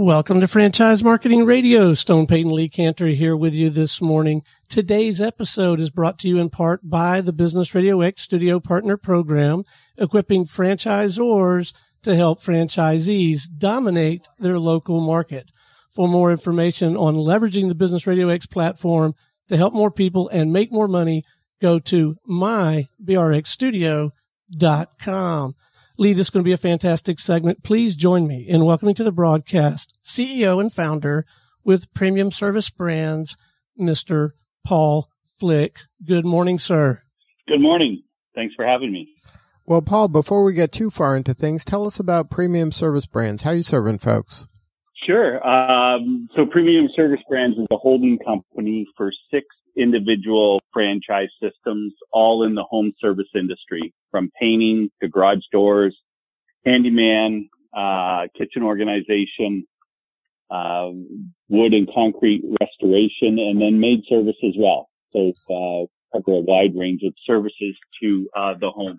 Welcome to Franchise Marketing Radio. Stone Payton Lee Kantor here with you this morning. Today's episode is brought to you in part by the Business Radio X Studio Partner Program, equipping franchisors to help franchisees dominate their local market. For more information on leveraging the Business Radio X platform to help more people and make more money, go to mybrxstudio.com. Lee, this is going to be a fantastic segment. Please join me in welcoming to the broadcast CEO and founder with Premium Service Brands, Mr. Paul Flick. Good morning, sir. Good morning. Thanks for having me. Well, Paul, before we get too far into things, tell us about Premium Service Brands. How are you serving folks? Sure. Um, so Premium Service Brands is a holding company for six individual franchise systems, all in the home service industry, from painting to garage doors, handyman, uh, kitchen organization, uh, wood and concrete restoration, and then maid service as well. So uh, cover a wide range of services to uh, the home.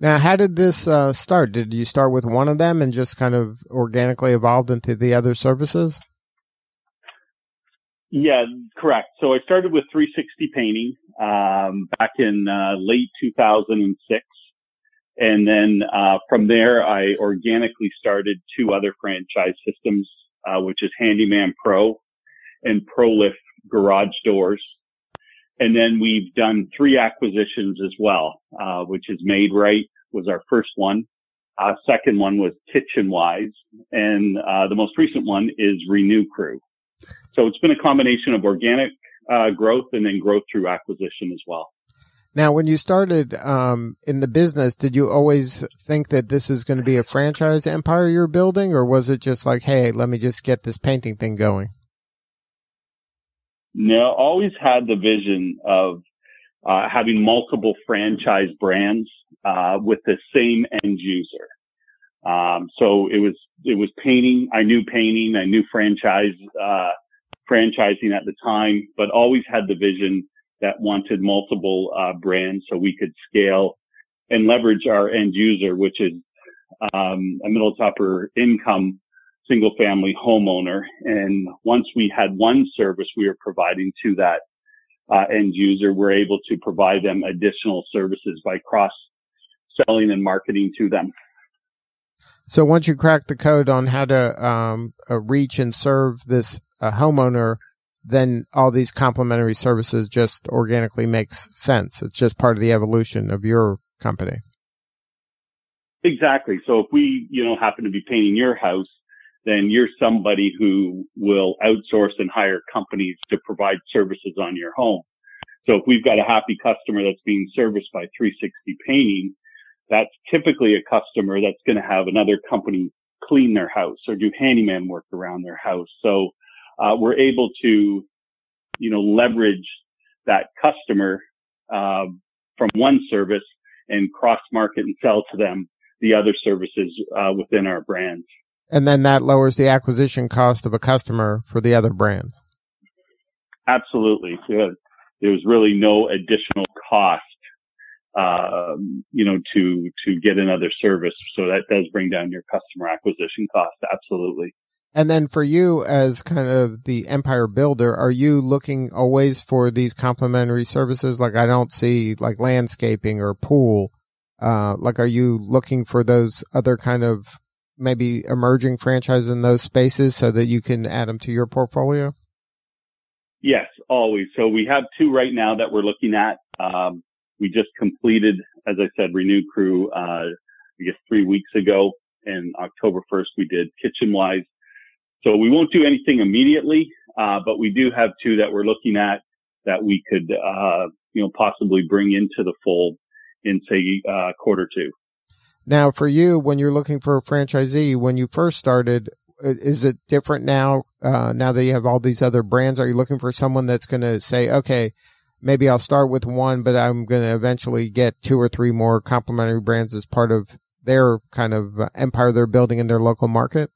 Now, how did this uh, start? Did you start with one of them and just kind of organically evolved into the other services? Yeah, correct. So I started with 360 painting um, back in uh, late 2006. And then uh, from there, I organically started two other franchise systems, uh, which is Handyman Pro and ProLift Garage Doors. And then we've done three acquisitions as well, uh, which is MaidRight was our first one. Uh, second one was Kitchen Wise, and uh, the most recent one is Renew Crew. So it's been a combination of organic uh, growth and then growth through acquisition as well. Now, when you started um, in the business, did you always think that this is going to be a franchise empire you're building, or was it just like, hey, let me just get this painting thing going? No, always had the vision of uh, having multiple franchise brands uh, with the same end user. Um, so it was it was painting. I knew painting. I knew franchise uh, franchising at the time, but always had the vision that wanted multiple uh, brands so we could scale and leverage our end user, which is um, a middle to upper income single family homeowner. And once we had one service we were providing to that uh, end user, we're able to provide them additional services by cross selling and marketing to them. So once you crack the code on how to um, uh, reach and serve this uh, homeowner, then all these complementary services just organically makes sense. It's just part of the evolution of your company. Exactly. So if we, you know, happen to be painting your house, then you're somebody who will outsource and hire companies to provide services on your home. So if we've got a happy customer that's being serviced by 360 painting, that's typically a customer that's going to have another company clean their house or do handyman work around their house. So uh, we're able to, you know, leverage that customer uh, from one service and cross market and sell to them the other services uh, within our brands. And then that lowers the acquisition cost of a customer for the other brands. Absolutely. There was really no additional cost um, you know, to to get another service. So that does bring down your customer acquisition cost. Absolutely. And then for you as kind of the empire builder, are you looking always for these complementary services? Like I don't see like landscaping or pool. Uh, like are you looking for those other kind of maybe emerging franchises in those spaces so that you can add them to your portfolio? Yes, always. So we have two right now that we're looking at. Um, we just completed, as I said, Renew Crew, uh, I guess three weeks ago. And October 1st, we did Kitchen Wise. So we won't do anything immediately, uh, but we do have two that we're looking at that we could, uh, you know, possibly bring into the fold in say, uh, quarter two. Now, for you, when you're looking for a franchisee, when you first started, is it different now? Uh, now that you have all these other brands, are you looking for someone that's going to say, okay, maybe I'll start with one, but I'm going to eventually get two or three more complementary brands as part of their kind of empire they're building in their local market?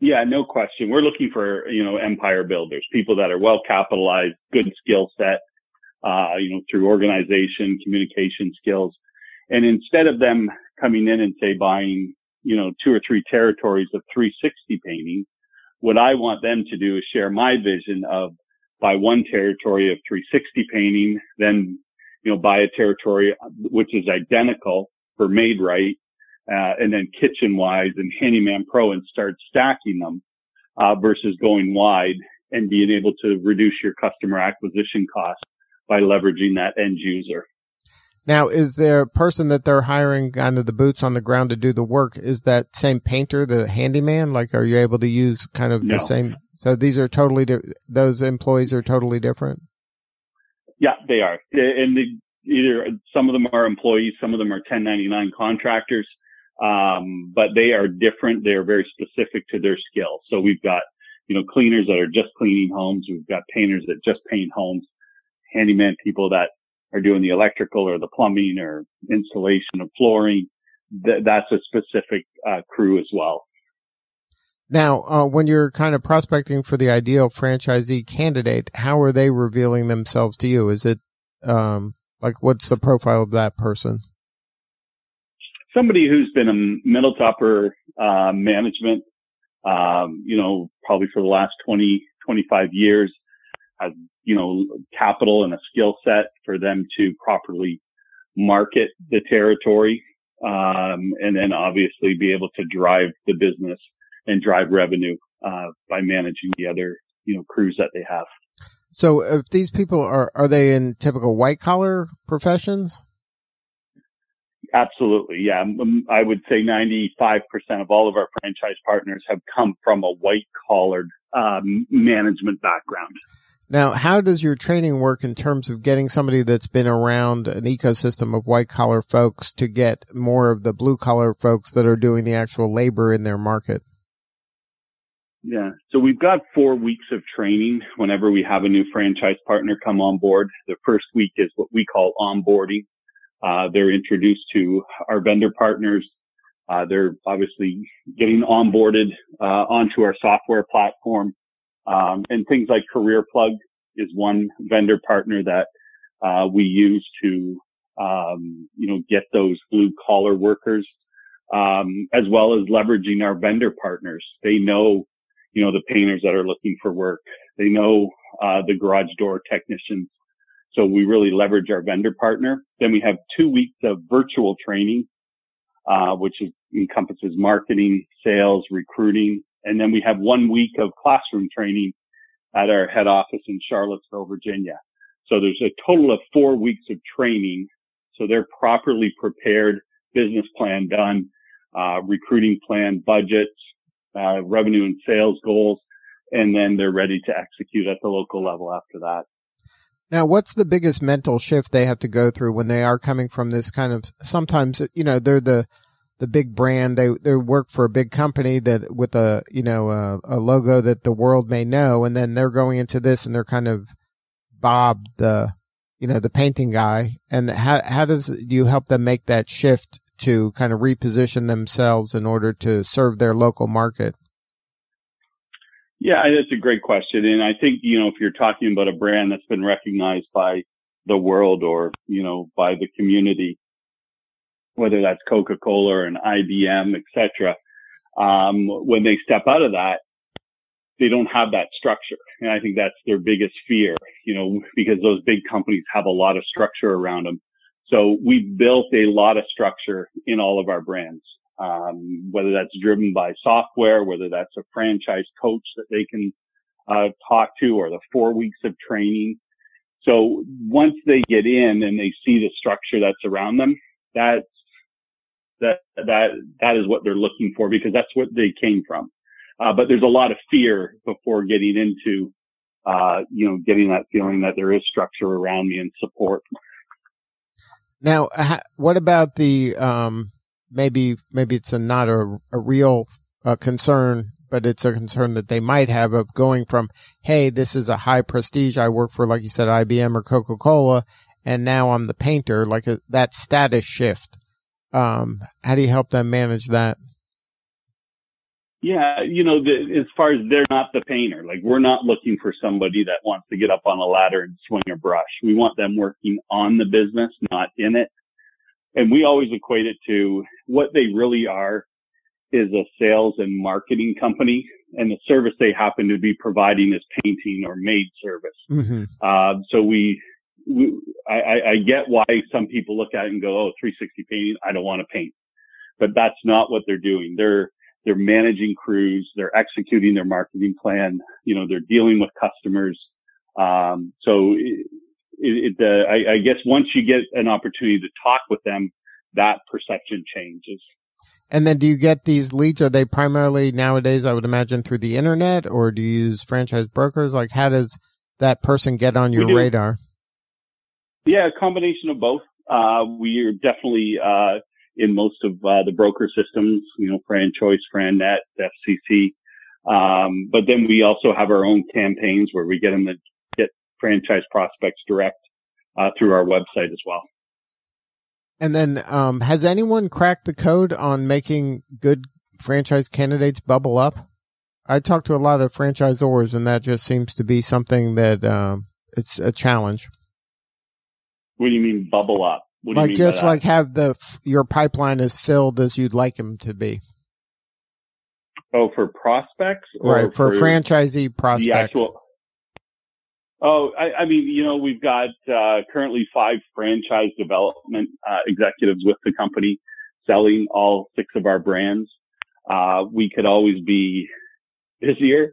Yeah, no question. We're looking for, you know, empire builders, people that are well capitalized, good skill set, uh, you know, through organization, communication skills. And instead of them coming in and say buying, you know, two or three territories of 360 painting, what I want them to do is share my vision of buy one territory of 360 painting, then, you know, buy a territory which is identical for MaidRight, uh, and then kitchen wise and handyman pro and start stacking them, uh, versus going wide and being able to reduce your customer acquisition cost by leveraging that end user. Now, is there a person that they're hiring kind of the boots on the ground to do the work? Is that same painter, the handyman? Like, are you able to use kind of no. the same? So these are totally, di- those employees are totally different? Yeah, they are. And either some of them are employees, some of them are 1099 contractors. Um, but they are different. They are very specific to their skill. So we've got, you know, cleaners that are just cleaning homes. We've got painters that just paint homes, handyman people that are doing the electrical or the plumbing or installation of flooring. Th- that's a specific uh, crew as well. Now, uh, when you're kind of prospecting for the ideal franchisee candidate, how are they revealing themselves to you? Is it um, like what's the profile of that person? Somebody who's been a middle to upper uh, management, um, you know, probably for the last 20, 25 years, has you know capital and a skill set for them to properly market the territory, um, and then obviously be able to drive the business and drive revenue uh, by managing the other you know crews that they have. So, if these people are are they in typical white collar professions? Absolutely, yeah. I would say 95% of all of our franchise partners have come from a white collared um, management background. Now, how does your training work in terms of getting somebody that's been around an ecosystem of white collar folks to get more of the blue collar folks that are doing the actual labor in their market? Yeah. So we've got four weeks of training whenever we have a new franchise partner come on board. The first week is what we call onboarding. Uh, they're introduced to our vendor partners. Uh, they're obviously getting onboarded uh, onto our software platform. Um, and things like Career Plug is one vendor partner that uh, we use to, um, you know, get those blue collar workers, um, as well as leveraging our vendor partners. They know, you know, the painters that are looking for work. They know uh, the garage door technicians. So we really leverage our vendor partner. Then we have two weeks of virtual training, uh, which is, encompasses marketing, sales, recruiting, and then we have one week of classroom training at our head office in Charlottesville, Virginia. So there's a total of four weeks of training. So they're properly prepared, business plan done, uh, recruiting plan, budgets, uh, revenue and sales goals, and then they're ready to execute at the local level after that. Now, what's the biggest mental shift they have to go through when they are coming from this kind of, sometimes, you know, they're the, the big brand. They they work for a big company that with a you know a, a, logo that the world may know, and then they're going into this and they're kind of Bob the you know the painting guy. And how how does you help them make that shift to kind of reposition themselves in order to serve their local market? Yeah, that's a great question, and I think you know if you're talking about a brand that's been recognized by the world or you know by the community whether that's Coca-Cola or an IBM, etc. Um, when they step out of that, they don't have that structure. And I think that's their biggest fear, you know, because those big companies have a lot of structure around them. So we've built a lot of structure in all of our brands, um, whether that's driven by software, whether that's a franchise coach that they can uh, talk to or the four weeks of training. So once they get in and they see the structure that's around them, that's that that that is what they're looking for because that's what they came from. Uh, but there's a lot of fear before getting into, uh, you know, getting that feeling that there is structure around me and support. Now, what about the um, maybe maybe it's a, not a, a real uh, concern but it's a concern that they might have of going from, hey, this is a high prestige. I work for, like you said, IBM or Coca Cola, and now I'm the painter. Like a, that status shift. Um, how do you help them manage that? Yeah, you know, the, as far as they're not the painter, like we're not looking for somebody that wants to get up on a ladder and swing a brush. We want them working on the business, not in it. And we always equate it to what they really are is a sales and marketing company and the service they happen to be providing is painting or maid service. Mm-hmm. Uh, so we, we I, I get why some people look at it and go, Oh, 360 painting. I don't want to paint, but that's not what they're doing. They're, they're managing crews. They're executing their marketing plan. You know, they're dealing with customers. Um, so it, it, uh, I, I guess once you get an opportunity to talk with them, that perception changes. And then do you get these leads? Are they primarily nowadays, I would imagine, through the internet or do you use franchise brokers? Like, how does that person get on your radar? Yeah, a combination of both. Uh, we are definitely, uh, in most of uh, the broker systems, you know, FranChoice, FranNet, FCC. Um, but then we also have our own campaigns where we get them to get franchise prospects direct uh, through our website as well. And then, um, has anyone cracked the code on making good franchise candidates bubble up? I talk to a lot of franchisors, and that just seems to be something that um, it's a challenge. What do you mean bubble up? Like just like have the your pipeline as filled as you'd like them to be. Oh, for prospects, right? For, for, franchisee prospects. Actual, oh, I, I, mean, you know, we've got uh, currently five franchise development uh, executives with the company selling all six of our brands. Uh, we could always be busier,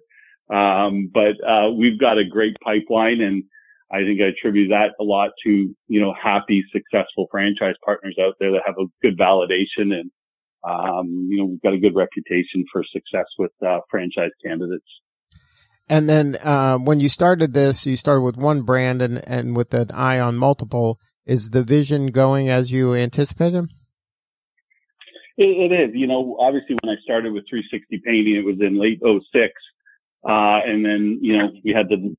um, but uh, we've got a great pipeline and I think I attribute that a lot to, you know, happy, successful franchise partners out there that have a good validation and, um, you know, we've got a good reputation for success with uh, franchise candidates. And then uh, when you started this, you started with one brand and, and with an eye on multiple. Is the vision going as you anticipated? It, it is. You know, obviously when I started with 360 painting, it was in late 06. Uh, and then, you know, we had the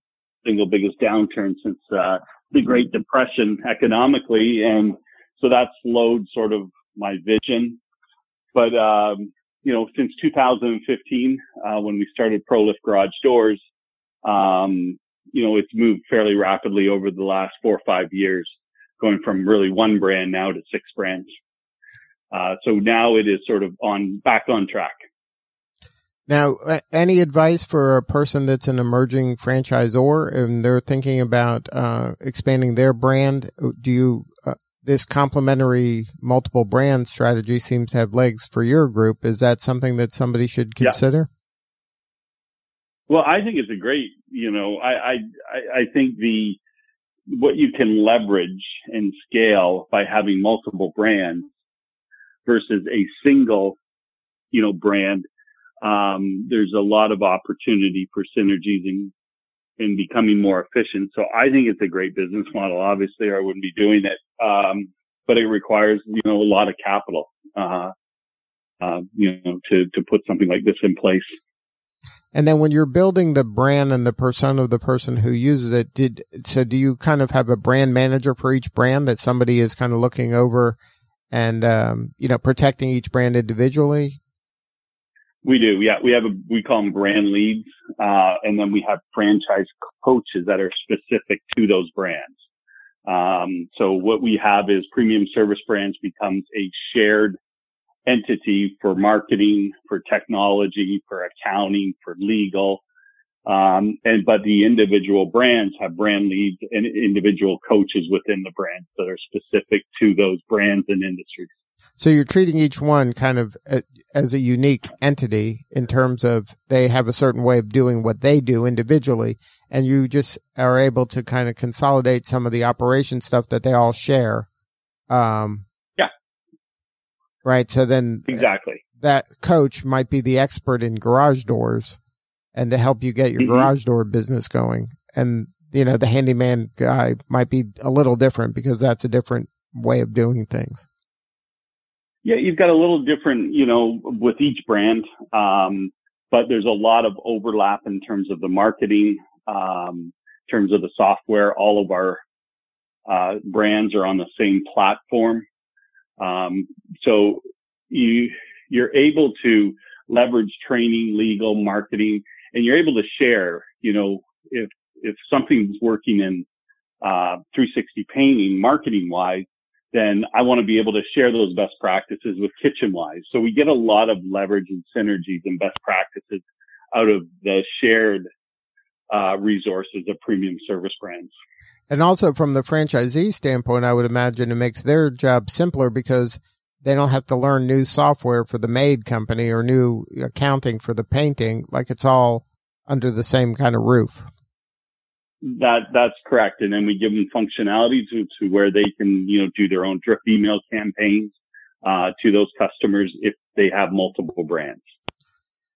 single biggest downturn since uh, the Great Depression economically, and so that slowed sort of my vision. But um, you know, since 2015, uh, when we started ProLift Garage Doors, um, you know, it's moved fairly rapidly over the last four or five years, going from really one brand now to six brands. Uh, so now it is sort of on back on track. Now, any advice for a person that's an emerging franchisor and they're thinking about uh, expanding their brand? Do you uh, this complementary multiple brand strategy seems to have legs for your group? Is that something that somebody should consider? Yeah. Well, I think it's a great. You know, I, I I think the what you can leverage and scale by having multiple brands versus a single, you know, brand um, there's a lot of opportunity for synergies and in becoming more efficient. So I think it's a great business model. Obviously, I wouldn't be doing it, um, but it requires you know a lot of capital, uh, uh, you know, to to put something like this in place. And then when you're building the brand and the persona of the person who uses it, did so do you kind of have a brand manager for each brand that somebody is kind of looking over and um, you know protecting each brand individually? We do. Yeah. We have a, we call them brand leads. Uh, and then we have franchise coaches that are specific to those brands. Um, so what we have is premium service brands becomes a shared entity for marketing, for technology, for accounting, for legal. Um, and, but the individual brands have brand leads and individual coaches within the brands that are specific to those brands and industries. So you're treating each one kind of as a unique entity in terms of they have a certain way of doing what they do individually, and you just are able to kind of consolidate some of the operation stuff that they all share. Um, yeah. Right. So then exactly that coach might be the expert in garage doors and to help you get your mm-hmm. garage door business going. And, you know, the handyman guy might be a little different because that's a different way of doing things. Yeah, you've got a little different, you know, with each brand. Um, but there's a lot of overlap in terms of the marketing, um, in terms of the software. All of our uh, brands are on the same platform, um, so you you're able to leverage training, legal, marketing, and you're able to share. You know, if if something's working in uh, 360 painting, marketing wise, then I want to be able to share those best practices with KitchenWise. So we get a lot of leverage and synergies and best practices out of the shared uh, resources of premium service brands. And also from the franchisee standpoint, I would imagine it makes their job simpler because they don't have to learn new software for the maid company or new accounting for the painting. Like it's all under the same kind of roof. That that's correct, and then we give them functionality to to where they can you know do their own drip email campaigns uh, to those customers if they have multiple brands.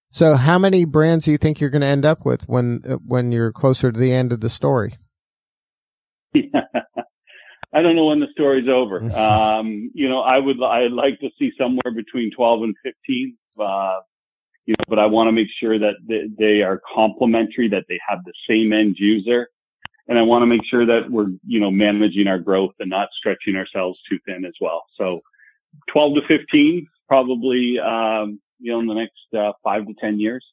So, how many brands do you think you're going to end up with when when you're closer to the end of the story? I don't know when the story's over. Um, you know, I would I'd like to see somewhere between 12 and 15. Uh, you know, but I want to make sure that they, they are complementary, that they have the same end user, and I want to make sure that we're, you know, managing our growth and not stretching ourselves too thin as well. So 12 to 15, probably, um, you know, in the next uh, five to 10 years.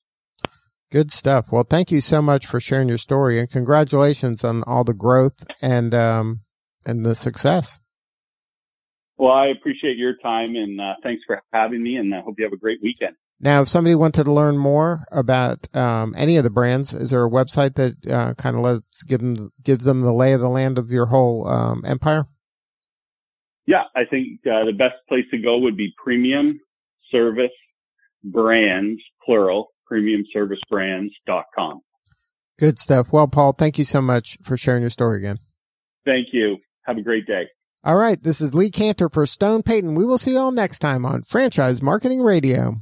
Good stuff. Well, thank you so much for sharing your story and congratulations on all the growth and, um, and the success. Well, I appreciate your time and uh, thanks for having me and I hope you have a great weekend. Now, if somebody wanted to learn more about um, any of the brands, is there a website that uh, kind of lets give them gives them the lay of the land of your whole um, empire? Yeah, I think uh, the best place to go would be Premium Service Brands, plural, premiumservicebrands.com. Good stuff. Well, Paul, thank you so much for sharing your story again. Thank you. Have a great day. All right. This is Lee Kantor for Stone Payton. We will see you all next time on Franchise Marketing Radio.